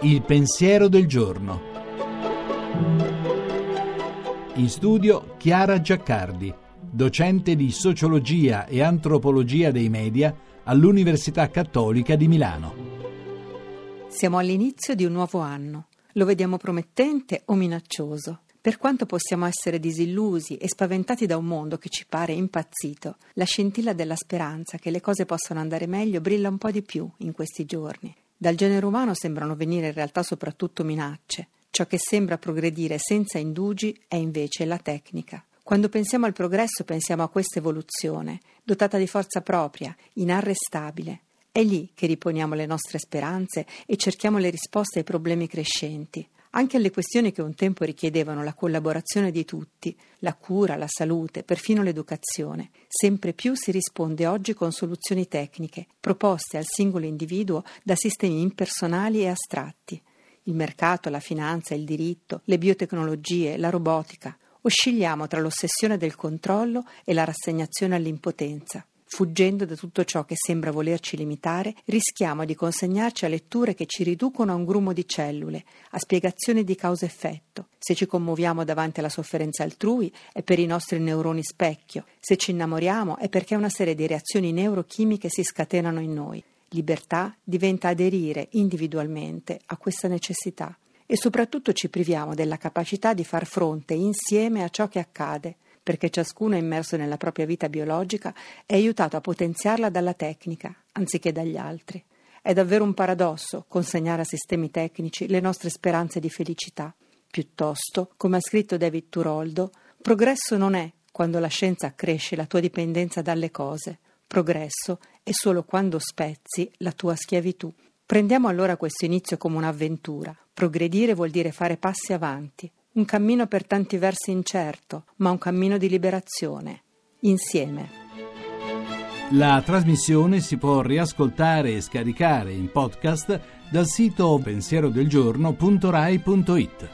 Il pensiero del giorno. In studio Chiara Giaccardi, docente di sociologia e antropologia dei media all'Università Cattolica di Milano. Siamo all'inizio di un nuovo anno. Lo vediamo promettente o minaccioso? Per quanto possiamo essere disillusi e spaventati da un mondo che ci pare impazzito, la scintilla della speranza che le cose possano andare meglio brilla un po' di più in questi giorni. Dal genere umano sembrano venire in realtà soprattutto minacce. Ciò che sembra progredire senza indugi è invece la tecnica. Quando pensiamo al progresso pensiamo a questa evoluzione, dotata di forza propria, inarrestabile. È lì che riponiamo le nostre speranze e cerchiamo le risposte ai problemi crescenti. Anche alle questioni che un tempo richiedevano la collaborazione di tutti, la cura, la salute, perfino l'educazione, sempre più si risponde oggi con soluzioni tecniche, proposte al singolo individuo da sistemi impersonali e astratti. Il mercato, la finanza, il diritto, le biotecnologie, la robotica. Oscilliamo tra l'ossessione del controllo e la rassegnazione all'impotenza. Fuggendo da tutto ciò che sembra volerci limitare, rischiamo di consegnarci a letture che ci riducono a un grumo di cellule, a spiegazioni di causa-effetto. Se ci commuoviamo davanti alla sofferenza altrui è per i nostri neuroni specchio, se ci innamoriamo è perché una serie di reazioni neurochimiche si scatenano in noi. Libertà diventa aderire individualmente a questa necessità e soprattutto ci priviamo della capacità di far fronte insieme a ciò che accade perché ciascuno immerso nella propria vita biologica è aiutato a potenziarla dalla tecnica, anziché dagli altri. È davvero un paradosso consegnare a sistemi tecnici le nostre speranze di felicità. Piuttosto, come ha scritto David Turoldo, progresso non è quando la scienza accresce la tua dipendenza dalle cose. Progresso è solo quando spezzi la tua schiavitù. Prendiamo allora questo inizio come un'avventura. Progredire vuol dire fare passi avanti, un cammino per tanti versi incerto, ma un cammino di liberazione, insieme. La trasmissione si può riascoltare e scaricare in podcast dal sito pensierodelgiorno.rai.it.